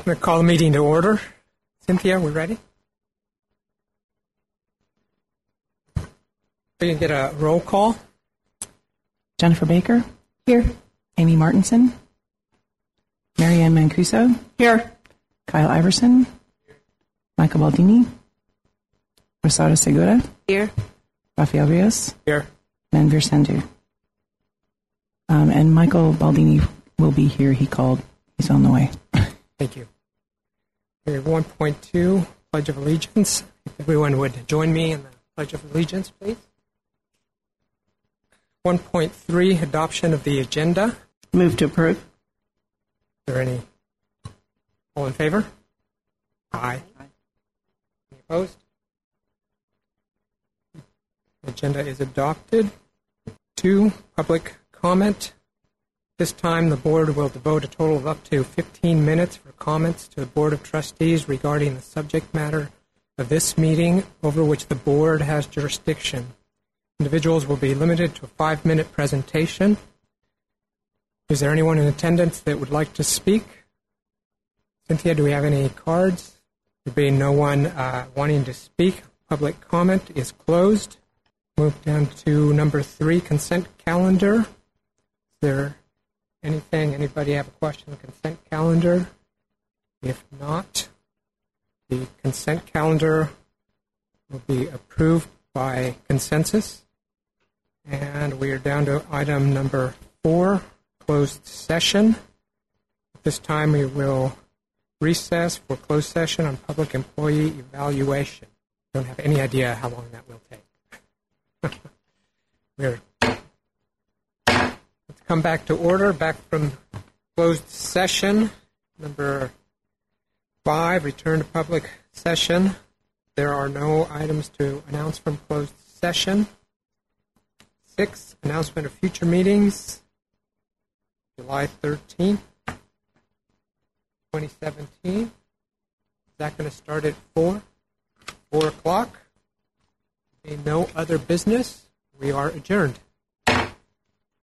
I'm going to call the meeting to order. Cynthia, we ready? We can get a roll call. Jennifer Baker. Here. Amy Martinson. Marianne Mancuso. Here. Kyle Iverson. Michael Baldini. Rosada Segura. Here. Rafael Rios. Here. Manvir Sandhu. Um, and Michael Baldini will be here. He called. He's on the way. Thank you. Okay, 1.2, Pledge of Allegiance. If everyone would join me in the Pledge of Allegiance, please. 1.3, Adoption of the Agenda. Move to approve. Is there any? All in favor? Aye. Any opposed? Agenda is adopted. Two, public comment. This time, the board will devote a total of up to 15 minutes for comments to the Board of Trustees regarding the subject matter of this meeting over which the board has jurisdiction. Individuals will be limited to a five-minute presentation. Is there anyone in attendance that would like to speak? Cynthia, do we have any cards? There being no one uh, wanting to speak, public comment is closed. Move down to number three, consent calendar. There anything, anybody have a question on the consent calendar? If not, the consent calendar will be approved by consensus. And we are down to item number four, closed session. At this time, we will recess for closed session on public employee evaluation. Don't have any idea how long that will take. We're come back to order, back from closed session. Number five, return to public session. There are no items to announce from closed session. Six, announcement of future meetings. July 13th, 2017. Is that going to start at 4? 4 o'clock? Okay, no other business. We are adjourned.